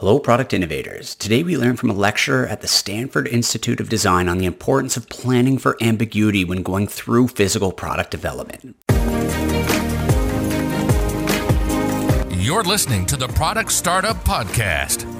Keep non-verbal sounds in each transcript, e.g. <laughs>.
Hello, product innovators. Today we learn from a lecturer at the Stanford Institute of Design on the importance of planning for ambiguity when going through physical product development. You're listening to the Product Startup Podcast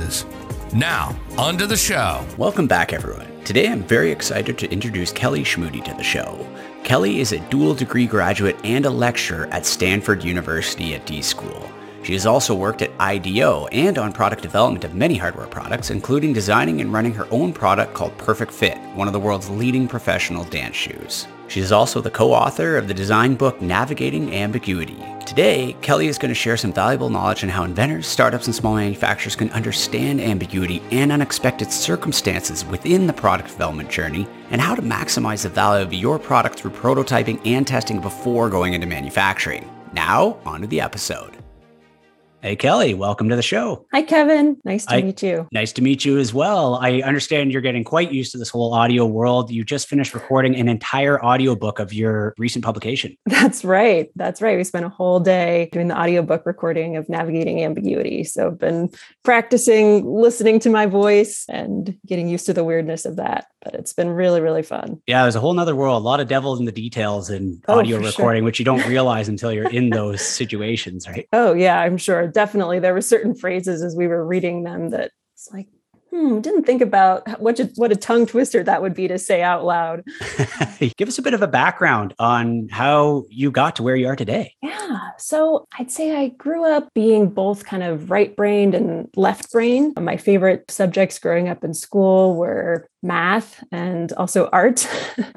Now, on to the show. Welcome back, everyone. Today I'm very excited to introduce Kelly Schmutte to the show. Kelly is a dual degree graduate and a lecturer at Stanford University at D School. She has also worked at IDEO and on product development of many hardware products, including designing and running her own product called Perfect Fit, one of the world's leading professional dance shoes. She is also the co-author of the design book Navigating Ambiguity. Today, Kelly is going to share some valuable knowledge on how inventors, startups, and small manufacturers can understand ambiguity and unexpected circumstances within the product development journey, and how to maximize the value of your product through prototyping and testing before going into manufacturing. Now, on to the episode. Hey, Kelly, welcome to the show. Hi, Kevin. Nice to I, meet you. Nice to meet you as well. I understand you're getting quite used to this whole audio world. You just finished recording an entire audiobook of your recent publication. That's right. That's right. We spent a whole day doing the audiobook recording of Navigating Ambiguity. So I've been practicing listening to my voice and getting used to the weirdness of that. But it's been really, really fun. Yeah, there's a whole nother world, a lot of devils in the details in oh, audio recording, sure. which you don't realize until you're in those situations, right? Oh, yeah, I'm sure definitely there were certain phrases as we were reading them that it's like hmm, didn't think about what a, what a tongue twister that would be to say out loud. <laughs> Give us a bit of a background on how you got to where you are today. Yeah. So I'd say I grew up being both kind of right brained and left brained. My favorite subjects growing up in school were math and also art. <laughs>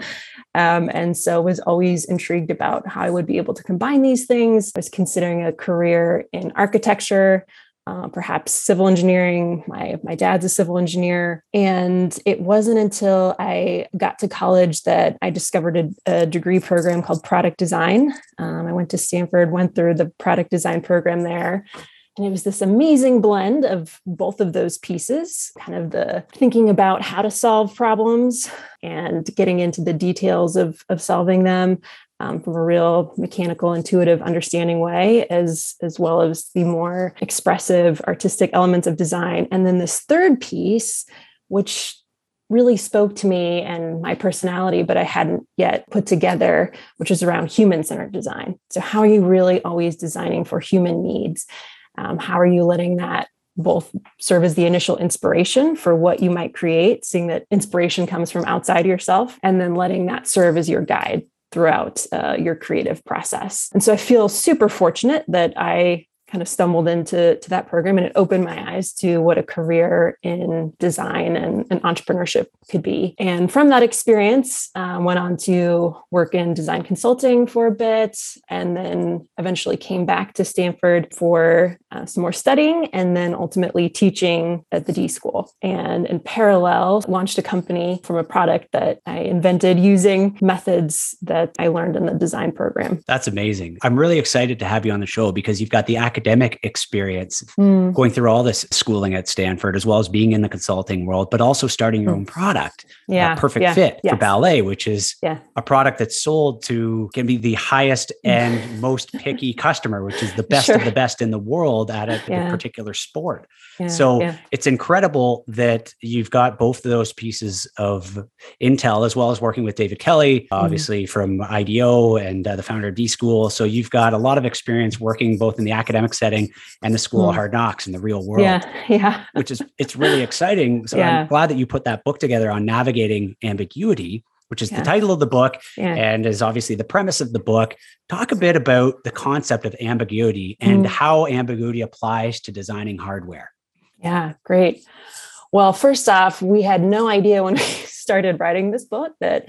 Um, and so was always intrigued about how I would be able to combine these things. I was considering a career in architecture, uh, perhaps civil engineering. My my dad's a civil engineer, and it wasn't until I got to college that I discovered a, a degree program called product design. Um, I went to Stanford, went through the product design program there, and it was this amazing blend of both of those pieces, kind of the thinking about how to solve problems and getting into the details of, of solving them um, from a real mechanical, intuitive, understanding way, as, as well as the more expressive, artistic elements of design. And then this third piece, which really spoke to me and my personality, but I hadn't yet put together, which is around human centered design. So, how are you really always designing for human needs? Um, how are you letting that both serve as the initial inspiration for what you might create, seeing that inspiration comes from outside yourself, and then letting that serve as your guide throughout uh, your creative process. And so I feel super fortunate that I kind of stumbled into to that program and it opened my eyes to what a career in design and, and entrepreneurship could be. And from that experience uh, went on to work in design consulting for a bit and then eventually came back to stanford for uh, some more studying and then ultimately teaching at the d school. And in parallel launched a company from a product that i invented using methods that i learned in the design program. That's amazing. I'm really excited to have you on the show because you've got the academic academic experience mm. going through all this schooling at Stanford, as well as being in the consulting world, but also starting your mm. own product. Yeah. Perfect yeah. fit yes. for ballet, which is yeah. a product that's sold to can be the highest <laughs> and most picky customer, which is the best sure. of the best in the world at a, yeah. particular sport. So it's incredible that you've got both of those pieces of intel, as well as working with David Kelley, mm. obviously mm. from IDEO and uh, the founder of D School. So you've got a lot of experience working both in the academic setting and the school mm. of hard knocks in the real world. Yeah. <laughs> Yeah. which is it's really exciting. So yeah. I'm glad that you put that book together on navigating ambiguity, which is yeah. the title of the book yeah. and is obviously the premise of the book. Talk a bit about the concept of ambiguity and mm. how ambiguity applies to designing hardware. Yeah, great. Well, first off, we had no idea when <laughs> we started writing this book that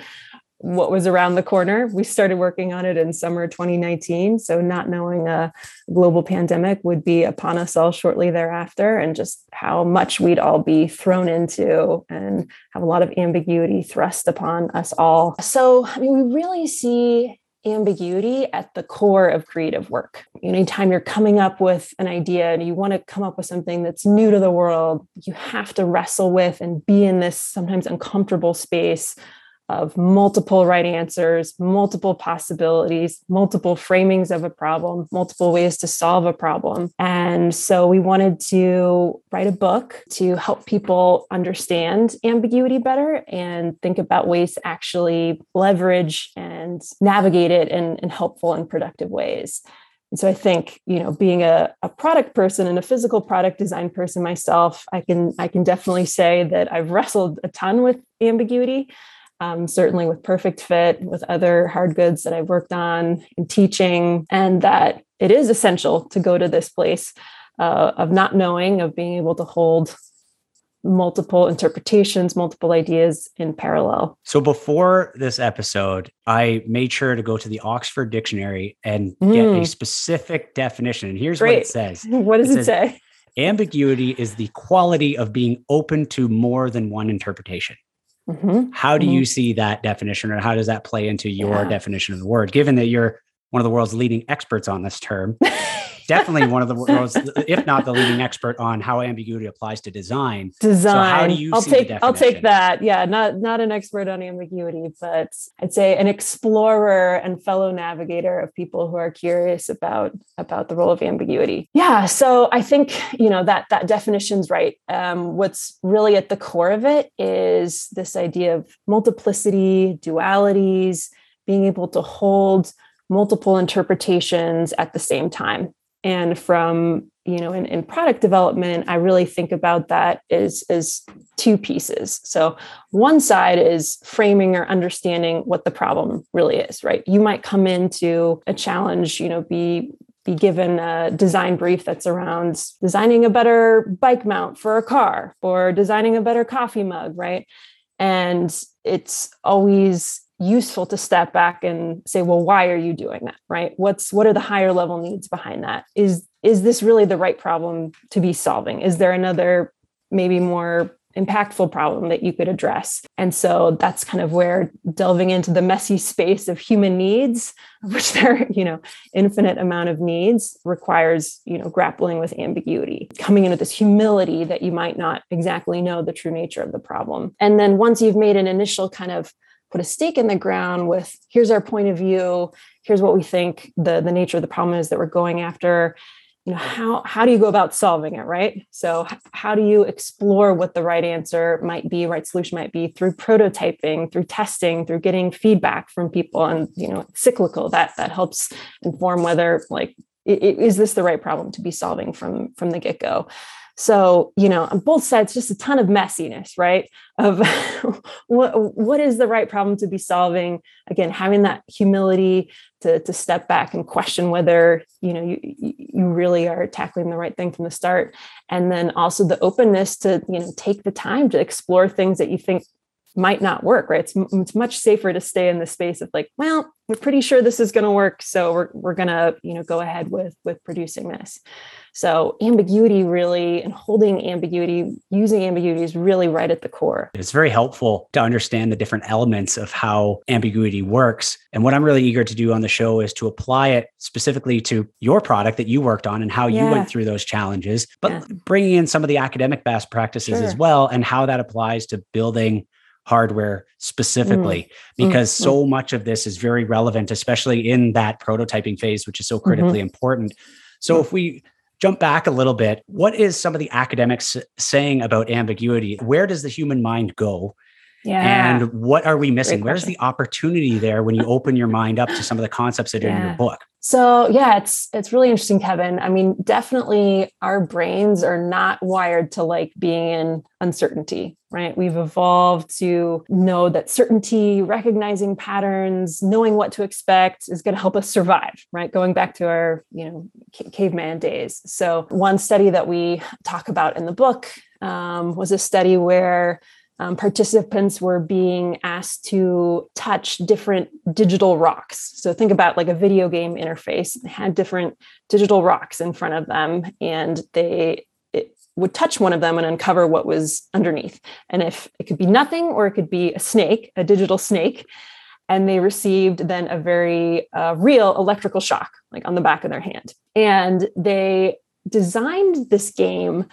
what was around the corner. We started working on it in summer 2019. So, not knowing a global pandemic would be upon us all shortly thereafter, and just how much we'd all be thrown into and have a lot of ambiguity thrust upon us all. So, I mean, we really see ambiguity at the core of creative work. Anytime you're coming up with an idea and you want to come up with something that's new to the world, you have to wrestle with and be in this sometimes uncomfortable space of multiple right answers, multiple possibilities, multiple framings of a problem, multiple ways to solve a problem. And so we wanted to write a book to help people understand ambiguity better and think about ways to actually leverage and navigate it in, in helpful and productive ways. And so I think, you know, being a, a product person and a physical product design person myself, I can I can definitely say that I've wrestled a ton with ambiguity um, certainly with Perfect Fit, with other hard goods that I've worked on in teaching, and that it is essential to go to this place uh, of not knowing, of being able to hold multiple interpretations, multiple ideas in parallel. So before this episode, I made sure to go to the Oxford Dictionary and mm. get a mm. specific definition. And here's Great. what it says. <laughs> What does it, it say? Ambiguity is the quality of being open to more than one interpretation. Mm-hmm. How do mm-hmm. you see that definition, or how does that play into your yeah. definition of the word? Given that you're one of the world's leading experts on this term, definitely one of the <laughs> world's, if not the leading expert on how ambiguity applies to design. Design. So how do you I'll take I'll take that. Yeah, not not an expert on ambiguity, but I'd say an explorer and fellow navigator of people who are curious about about the role of ambiguity. Yeah. So I think you know that that definition's right. Um, what's really at the core of it is this idea of multiplicity, dualities, being able to hold multiple interpretations at the same time. And from you know in, in product development i really think about that as as two pieces. So one side is framing or understanding what the problem really is right? You might come into a challenge you know be be given a design brief that's around designing a better bike mount for a car or designing a better coffee mug right? And it's always useful to step back and say well why are you doing that? Right? What's what are the higher level needs behind that? Is is this really the right problem to be solving? Is there another maybe more impactful problem that you could address? And so that's kind of where delving into the messy space of human needs <laughs> which there are you know infinite amount of needs requires you know grappling with ambiguity coming in with this humility that you might not exactly know the true nature of the problem. And then once you've made an initial kind of put a stake in the ground with here's our point of view. Here's what we think the the nature of the problem is that we're going after. You know how how do you go about solving it right? So how do you explore what the right answer might be right solution might be through prototyping through testing through getting feedback from people and you know cyclical that that helps inform whether like is this the right problem to be solving from from the get-go so, you know, on both sides, just a ton of messiness, right? Of <laughs> what, what is the right problem to be solving? Again, having that humility to, to step back and question whether, you know, you, you really are tackling the right thing from the start. And then also the openness to, you know, take the time to explore things that you think might not work, right? It's, it's much safer to stay in the space of like, well, we're pretty sure this is going to work, so we're we're going to you know go ahead with with producing this. So ambiguity really and holding ambiguity, using ambiguity is really right at the core. It's very helpful to understand the different elements of how ambiguity works. And what I'm really eager to do on the show is to apply it specifically to your product that you worked on and how yeah. you went through those challenges, but yeah. bringing in some of the academic best practices sure. as well and how that applies to building hardware specifically mm. because mm. so much of this is very relevant especially in that prototyping phase which is so critically mm-hmm. important so if we jump back a little bit what is some of the academics saying about ambiguity where does the human mind go yeah. And what are we missing? Where's the opportunity there when you <laughs> open your mind up to some of the concepts that are yeah. in your book? So yeah, it's it's really interesting, Kevin. I mean, definitely our brains are not wired to like being in uncertainty, right? We've evolved to know that certainty, recognizing patterns, knowing what to expect is going to help us survive, right? Going back to our, you know, caveman days. So one study that we talk about in the book um, was a study where um, participants were being asked to touch different digital rocks. So think about like a video game interface. They had different digital rocks in front of them, and they would touch one of them and uncover what was underneath. And if it could be nothing or it could be a snake, a digital snake, and they received then a very uh, real electrical shock, like on the back of their hand. And they designed this game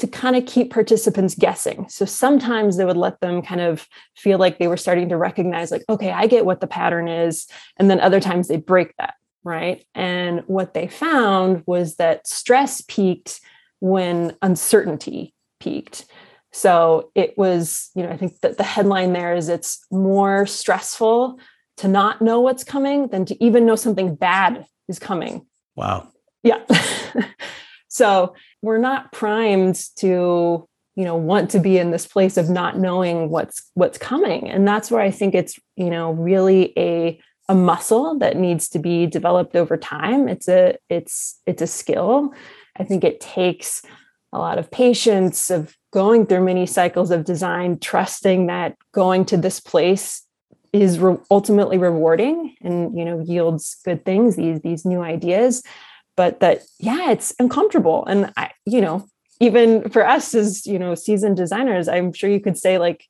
to kind of keep participants guessing. So sometimes they would let them kind of feel like they were starting to recognize, like, okay, I get what the pattern is. And then other times they break that, right? And what they found was that stress peaked when uncertainty peaked. So it was, you know, I think that the headline there is it's more stressful to not know what's coming than to even know something bad is coming. Wow. Yeah. <laughs> so we're not primed to, you know, want to be in this place of not knowing what's what's coming. And that's where I think it's, you know, really a a muscle that needs to be developed over time. It's a it's it's a skill. I think it takes a lot of patience of going through many cycles of design, trusting that going to this place is re- ultimately rewarding and you know yields good things these these new ideas but that yeah it's uncomfortable. And i you know even for us as you know seasoned designers i'm sure you could say like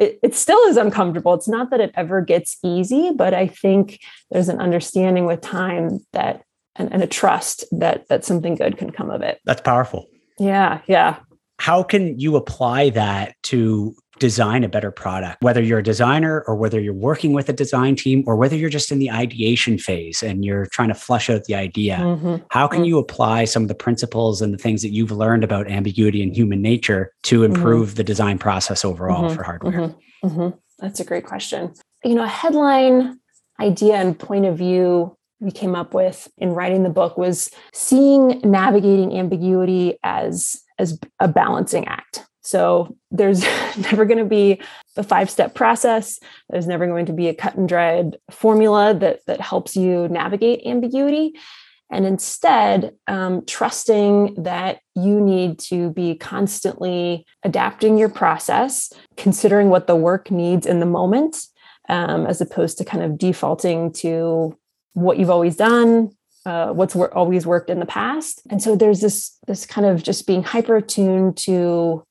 it, it still is uncomfortable. It's not that it ever gets easy but i think there's an understanding with time that and, and a trust that that something good can come of it. That's powerful. Yeah yeah. How can you apply that to design a better product whether you're a designer or whether you're working with a design team or whether you're just in the ideation phase and you're trying to flush out the idea mm-hmm. how can mm-hmm. you apply some of the principles and the things that you've learned about ambiguity and human nature to mm-hmm. improve mm-hmm. the design process overall mm-hmm. for hardware mm-hmm. that's a great question you know a headline idea and point of view we came up with in writing the book was seeing navigating ambiguity as as a balancing act. So there's <laughs> never going to be a five step process. There's never going to be a cut and dried formula that, that helps you navigate ambiguity. And instead, um, trusting that you need to be constantly adapting your process, considering what the work needs in the moment, um, as opposed to kind of defaulting to what you've always done, uh, what's wor- always worked in the past. And so there's this this kind of just being hyper attuned to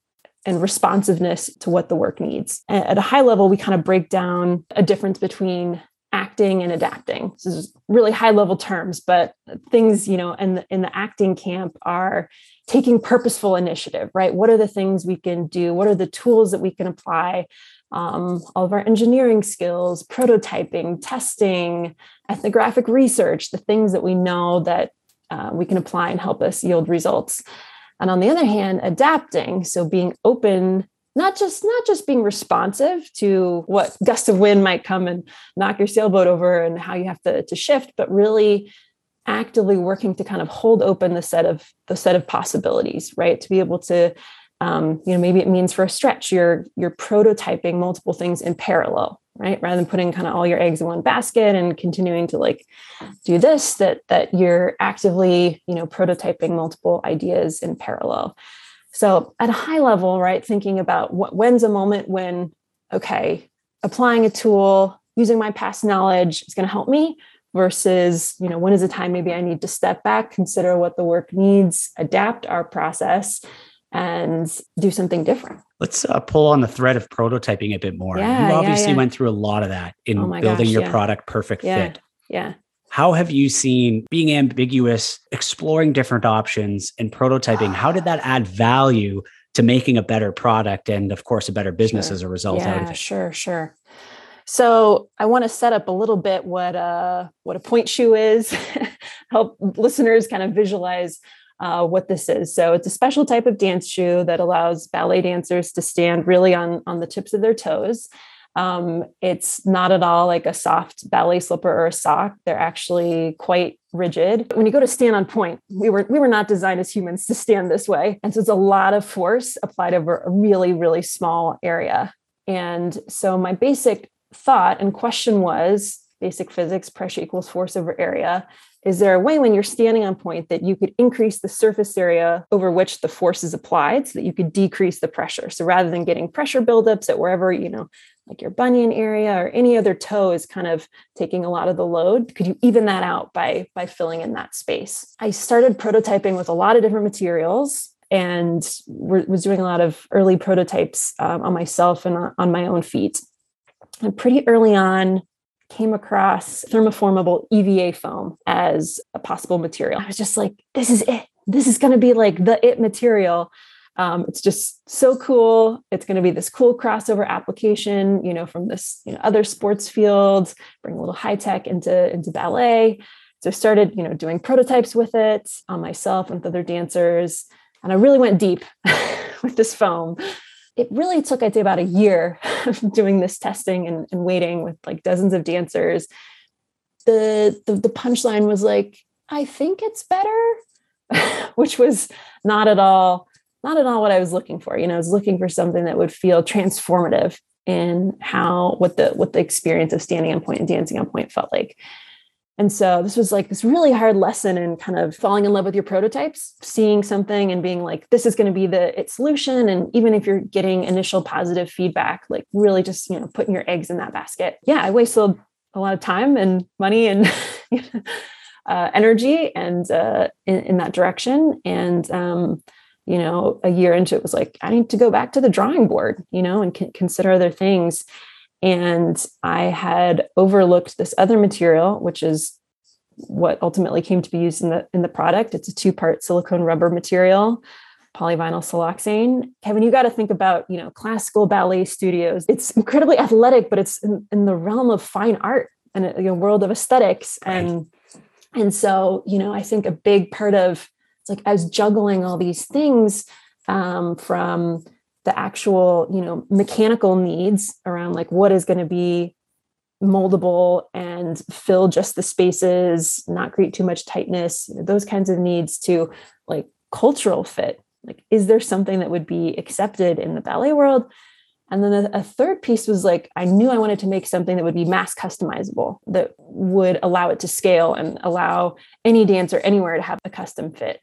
and responsiveness to what the work needs. At a high level, we kind of break down a difference between acting and adapting. This is really high level terms, but things, you know, in the, in the acting camp are taking purposeful initiative, right? What are the things we can do? What are the tools that we can apply um, all of our engineering skills, prototyping, testing, ethnographic research, the things that we know that uh, we can apply and help us yield results. And on the other hand, adapting, so being open, not just not just being responsive to what gust of wind might come and knock your sailboat over and how you have to, to shift, but really actively working to kind of hold open the set of the set of possibilities, right? To be able to um, you know maybe it means for a stretch you're you're prototyping multiple things in parallel right? Rather than putting kind of all your eggs in one basket and continuing to like do this that that you're actively you know prototyping multiple ideas in parallel. So at a high level right thinking about what when's a moment when okay applying a tool using my past knowledge is going to help me versus you know when is a time maybe i need to step back consider what the work needs adapt our process and do something different. Let's uh, pull on the thread of prototyping a bit more. Yeah, you obviously yeah, yeah. went through a lot of that in oh building gosh, your product perfect fit. Yeah. How have you seen being ambiguous, exploring different options, and prototyping? How did that add value to making a better product and, of course, a better business Sure. as a result out of Yeah, it? sure, sure. So I want to set up a little bit what a what a pointe shoe is, <laughs> help listeners kind of visualize uh, what this is. So it's a special type of dance shoe that allows ballet dancers to stand really on on the tips of their toes. Um, it's not at all like a soft ballet slipper or a sock. They're actually quite rigid. When you go to stand on pointe, we were we were not designed as humans to stand this way, and so it's a lot of force applied over a really really small area. And so my basic thought and question was basic physics pressure equals force over area is there a way when you're standing on pointe that you could increase the surface area over which the force is applied so that you could decrease the pressure? So rather than getting pressure buildups at wherever, you know, like your bunion area or any other toe is kind of taking a lot of the load, could you even that out by by filling in that space? I started prototyping with a lot of different materials and was doing a lot of early prototypes um, on myself and on my own feet. And pretty early on, came across thermoformable EVA foam as a possible material. I was just like, this is it. This is going to be like the it material. Um, it's just so cool. It's going to be this cool crossover application, you know, from this you know, other sports fields, bring a little high tech into into ballet. So I started, you know, doing prototypes with it on myself and with other dancers, and I really went deep <laughs> with this foam it really took, I'd say, about a year of <laughs> doing this testing and, and waiting with like dozens of dancers. The, the, the punchline was like, I think it's better, <laughs> which was not at all, not at all what I was looking for. You know, I was looking for something that would feel transformative in how what the what the experience of standing on pointe and dancing on pointe felt like. And so this was like this really hard lesson in kind of falling in love with your prototypes, seeing something and being like, this is going to be the its solution. And even if you're getting initial positive feedback, like really just, you know, putting your eggs in that basket. Yeah, I wasted a lot of time and money and <laughs> uh, energy and uh, in, in, that direction. And um, you know, a year into it was like, I need to go back to the drawing board, you know, and consider other things. And I had overlooked this other material, which is what ultimately came to be used in the in the product. It's a two-part silicone rubber material, polyvinyl siloxane. Kevin, you got to think about, you know, classical ballet studios. It's incredibly athletic, but it's in, in the realm of fine art and a you know, world of aesthetics. And and so, you know, I think a big part of it's like I was juggling all these things um, from the actual you know mechanical needs around like what is going to be moldable and fill just the spaces not create too much tightness you know, those kinds of needs to like cultural fit. Like is there something that would be accepted in the ballet world? And then a, third piece was like i knew i wanted to make something that would be mass customizable that would allow it to scale and allow any dancer anywhere to have a custom fit.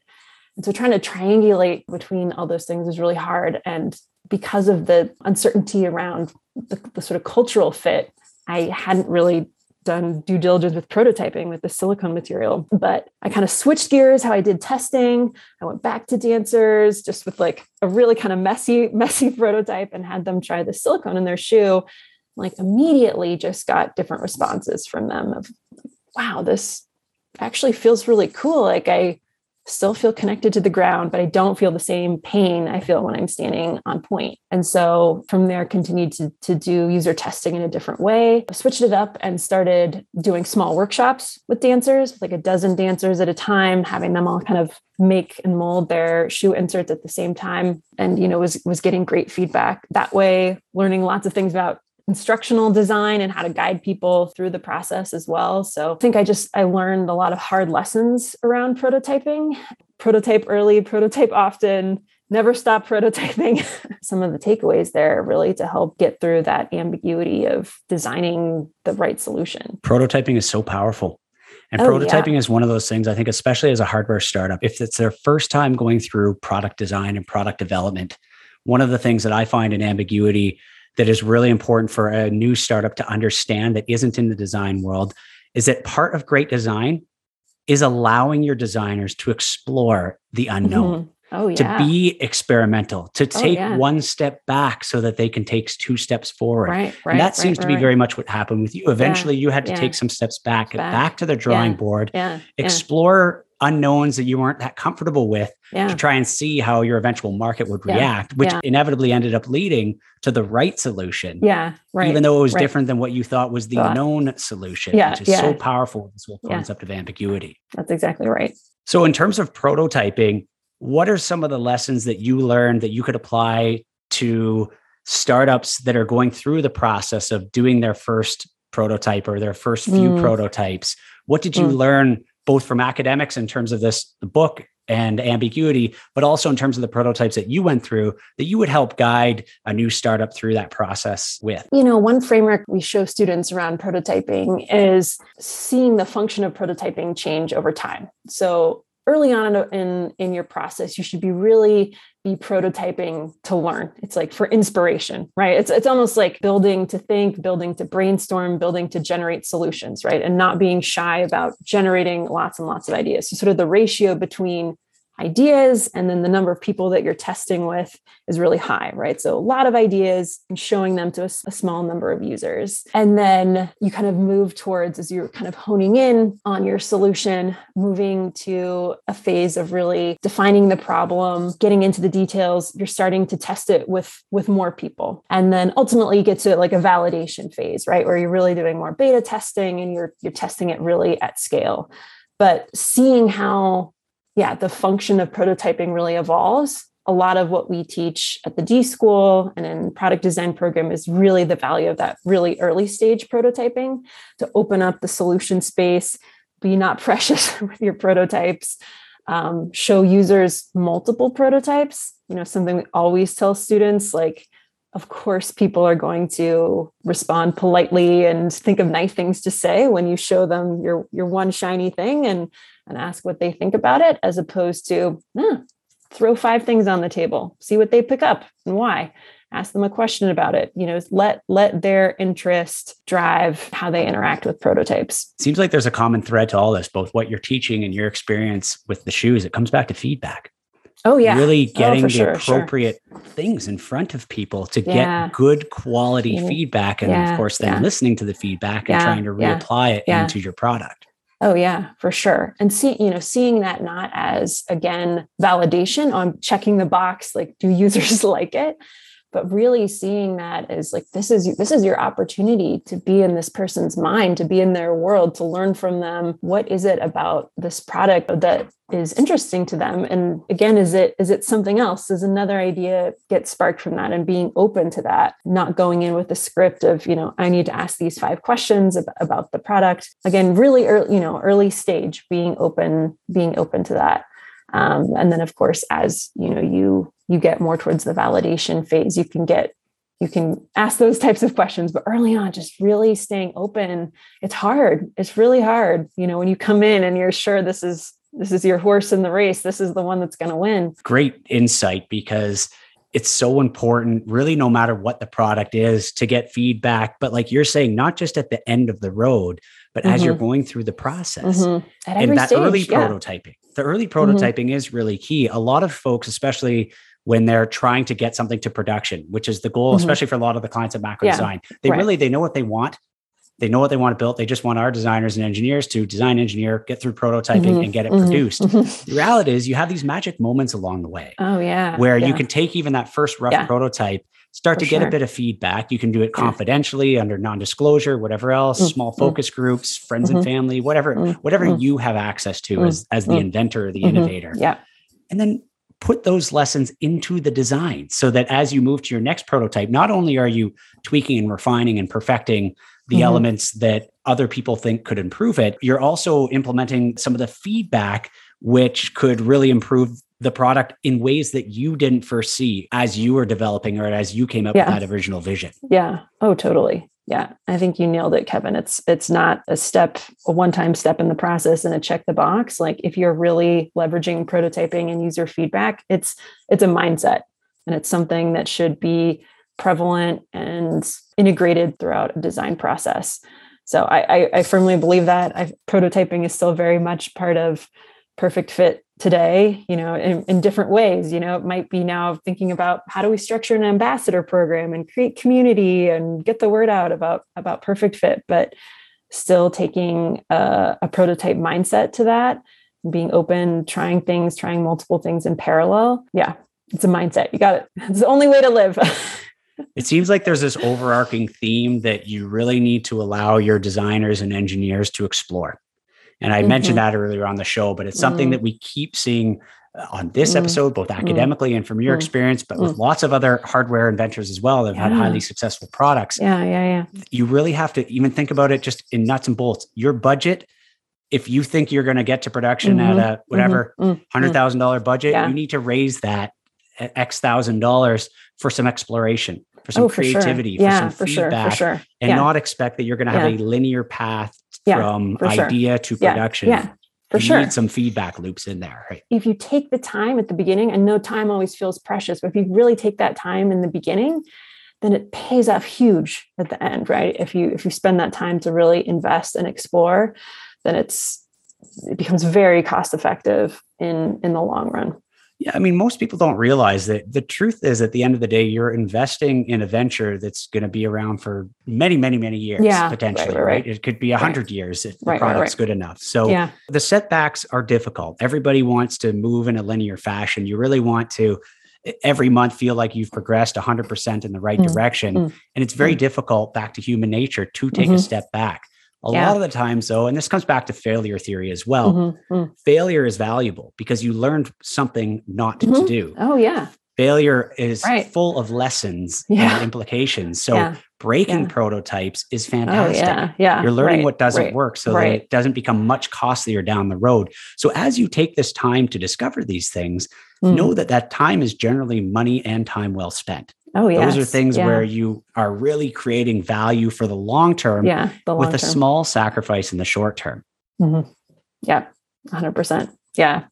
And so trying to triangulate between all those things is really hard and because of the uncertainty around the, the sort of cultural fit, I hadn't really done due diligence with prototyping with the silicone material. But I kind of switched gears how I did testing. I went back to dancers just with like a really kind of messy, <laughs> messy prototype and had them try the silicone in their shoe. Like immediately just got different responses from them of wow, this actually feels really cool. Like I still feel connected to the ground, but I don't feel the same pain I feel when I'm standing on pointe. And so from there, continued to, to do user testing in a different way, switched it up and started doing small workshops with dancers, like a dozen dancers at a time, having them all kind of make and mold their shoe inserts at the same time. And, you know, was was getting great feedback that way, learning lots of things about instructional design and how to guide people through the process as well. So I think I just I learned a lot of hard lessons around prototyping. Prototype early, prototype often, never stop prototyping. <laughs> Some of the takeaways there really to help get through that ambiguity of designing the right solution. Prototyping is so powerful. And oh, prototyping yeah. is one of those things, I think, especially as a hardware startup, if it's their first time going through product design and product development, one of the things that I find in ambiguity that is really important for a new startup to understand that isn't in the design world is that part of great design is allowing your designers to explore the unknown. Mm-hmm. Oh, yeah. To be experimental, to oh, take oh, yeah. one step back so that they can take two steps forward. Right, right, and that seems right, to be very much what happened with you. Eventually, yeah, you had to take some steps back, back, back to the drawing board, explore unknowns that you weren't that comfortable with yeah. to try and see how your eventual market would yeah. react, which yeah. inevitably ended up leading to the right solution. Yeah. Right. Even though it was right. different than what you thought was the thought. known solution, yeah. which is so powerful, this whole concept of ambiguity. That's exactly right. So, in terms of prototyping, what are some of the lessons that you learned that you could apply to startups that are going through the process of doing their first prototype or their first few mm. prototypes? What did you mm. learn both from academics in terms of this book and ambiguity, but also in terms of the prototypes that you went through that you would help guide a new startup through that process with? You know, one framework we show students around prototyping is seeing the function of prototyping change over time. So early on in in your process you should be really be prototyping to learn. It's like for inspiration right? It's it's almost like building to think building to brainstorm building to generate solutions right? And not being shy about generating lots and lots of ideas. So sort of the ratio between ideas and then the number of people that you're testing with is really high right? So a lot of ideas and showing them to a, a, small number of users. And then you kind of move towards as you're kind of honing in on your solution moving to a phase of really defining the problem getting into the details you're starting to test it with with more people. And then ultimately you get to like a validation phase right? Where you're really doing more beta testing and you're you're testing it really at scale. But seeing how yeah, the function of prototyping really evolves. A lot of what we teach at the D school and in product design program is really the value of that really early stage prototyping to open up the solution space, be not <laughs> precious with your prototypes, um, show users multiple prototypes. You know, something we always tell students like, of course, people are going to respond politely and think of nice things to say when you show them your your one shiny thing and and ask what they think about it, as opposed to eh, throw five things on the table, see what they pick up and why. Ask them a question about it. You know, let let their interest drive how they interact with prototypes. Seems like there's a common thread to all this, both what you're teaching and your experience with the shoes. It comes back to feedback. Oh yeah. Really oh, getting oh, the sure, appropriate sure. things in front of people to yeah. get good quality feedback. And yeah, of course, then listening to the feedback and trying to reapply it into your product. Oh yeah, for sure. And see, you know, seeing that not as again validation on checking the box, like do users <laughs> like it, but really seeing that as like this is this is your opportunity to be in this person's mind to be in their world to learn from them. What is it about this product that is interesting to them? And again is it is it something else? Does another idea get sparked from that and being open to that? Not going in with a script of you know i need to ask these five questions about the product. Again really early you know early stage being open being open to that. Um, and then of course as you know you you get more towards the validation phase you can get you can ask those types of questions but early on just really staying open it's hard it's really hard you know when you come in and you're sure this is this is your horse in the race this is the one that's going to win great insight because it's so important really no matter what the product is to get feedback but like you're saying not just at the end of the road but mm-hmm. as you're mm-hmm. going through the process mm-hmm. and that stage, early yeah. prototyping the early mm-hmm. prototyping mm-hmm. is really key a lot of folks especially when they're trying to get something to production, which is the goal, mm-hmm. especially for a lot of the clients at Mako yeah. Design. They right. really they know what they want. They know what they want to build. They just want our designers and engineers to design, engineer, get through prototyping, mm-hmm. and get it mm-hmm. produced. Mm-hmm. The reality is, you have these magic moments along the way. Oh yeah, where yeah. you can take even that first rough yeah. prototype, start for to get sure. a bit of feedback. You can do it confidentially under non-disclosure, whatever else, mm-hmm. small focus groups, friends and mm-hmm. family, whatever, whatever you have access to as as the inventor or the innovator. Yeah, and then put those lessons into the design so that as you move to your next prototype, not only are you tweaking and refining and perfecting the mm-hmm. elements that other people think could improve it, you're also implementing some of the feedback which could really improve the product in ways that you didn't foresee as you were developing or as you came up yeah. with that original vision. Yeah. Oh, totally yeah i think you nailed it kevin. It's it's not a step a one time step in the process and a check the box. Like if you're really leveraging prototyping and user feedback it's it's a mindset and it's something that should be prevalent and integrated throughout a design process. So i i, I firmly believe that. I, prototyping is still very much part of perfect fit today you know in, in, different ways you know it might be now thinking about how do we structure an ambassador program and create community and get the word out about about perfect fit but still taking a, a prototype mindset to that being open trying things trying multiple things in parallel. Yeah it's a mindset. You got it. <laughs> It's the only way to live. <laughs> It seems like there's this overarching theme that you really need to allow your designers and engineers to explore and I mm-hmm. mentioned that earlier on the show, but it's something mm-hmm. that we keep seeing uh, on this mm-hmm. episode, both mm-hmm. academically and from your mm-hmm. experience, but with lots of other hardware inventors as well that have yeah. had highly successful products. Yeah, yeah, yeah. You really have to even think about it just in nuts and bolts. Your budget if you think you're going to get to production mm-hmm. at a whatever mm-hmm. $100,000 mm-hmm. budget, yeah. you need to raise that X thousand dollars for some exploration, for some oh, creativity, for, sure. yeah, for feedback, sure, for sure. and not expect that you're going to have a linear path from idea to production. Yeah. For you sure. need some feedback loops in there. Right? If you take the time at the beginning, and no time always feels precious, but if you really take that time in the beginning, then it pays off huge at the end, right? If you if you spend that time to really invest and explore, then it's it becomes very cost effective in in the long run. Yeah, I mean, most people don't realize that the truth is at the end of the day, you're investing in a venture that's going to be around for many, many, many years, yeah, potentially, right, right, right? It could be a hundred right. years if the product's good enough. So yeah. the setbacks are difficult. Everybody wants to move in a linear fashion. You really want to every month feel like you've progressed 100% in the right mm, direction. Mm, and it's very mm. difficult back to human nature to take mm-hmm. a step back. A yeah. lot of the times, though, and this comes back to failure theory as well, mm-hmm. Mm. failure is valuable because you learned something not mm-hmm. to do. Oh, yeah. Failure is right. full of lessons <laughs> yeah. and implications. So, yeah. breaking prototypes is fantastic. Oh, yeah. yeah. You're learning right. what doesn't right. work so that it doesn't become much costlier down the road. So, as you take this time to discover these things, mm. know that that time is generally money and time well spent. Oh, yeah. Those are things yeah. where you are really creating value for the long term yeah, the long with a small sacrifice in the short term. Mm-hmm. Yeah, 100%. Yeah.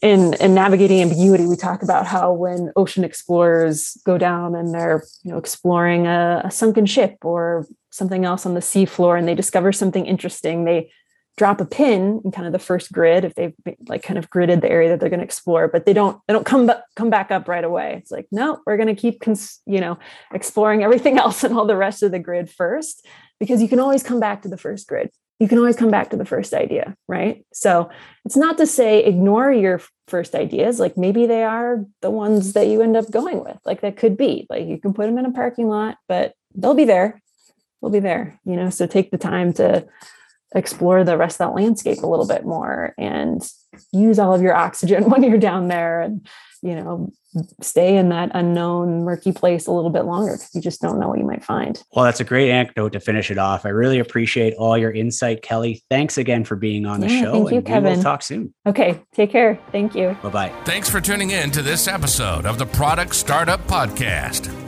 In, in navigating ambiguity, we talk about how when ocean explorers go down and they're you know exploring a, a sunken ship or something else on the seafloor and they discover something interesting, they drop a pin in kind of the first grid if they've like kind of gridded the area that they're going to explore but they don't they don't come back come back up right away. It's like no we're going to keep cons- you know exploring everything <laughs> else and all the rest of the grid first because you can always come back to the first grid. You can always come back to the first idea right? So it's not to say ignore your first ideas like maybe they are the ones that you end up going with like that could be like you can put them in a parking lot but they'll be there. They'll be there you know so take the time to explore the rest of that landscape a little bit more and use all of your oxygen <laughs> when you're down there and you know stay in that unknown murky place a little bit longer because you just don't know what you might find. Well that's a great anecdote to finish it off. I really appreciate all your insight kelly. Thanks again for being on the yeah, show thank you, and Kevin. we will talk soon. Okay take care. Thank you. Bye-bye. Thanks for tuning in to this episode of the product startup podcast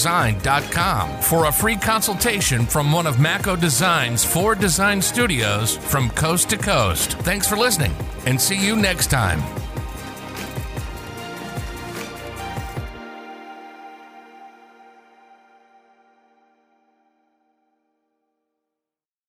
design.com for a free consultation from one of Mako Design's four design studios from coast to coast. Thanks for listening and see you next time.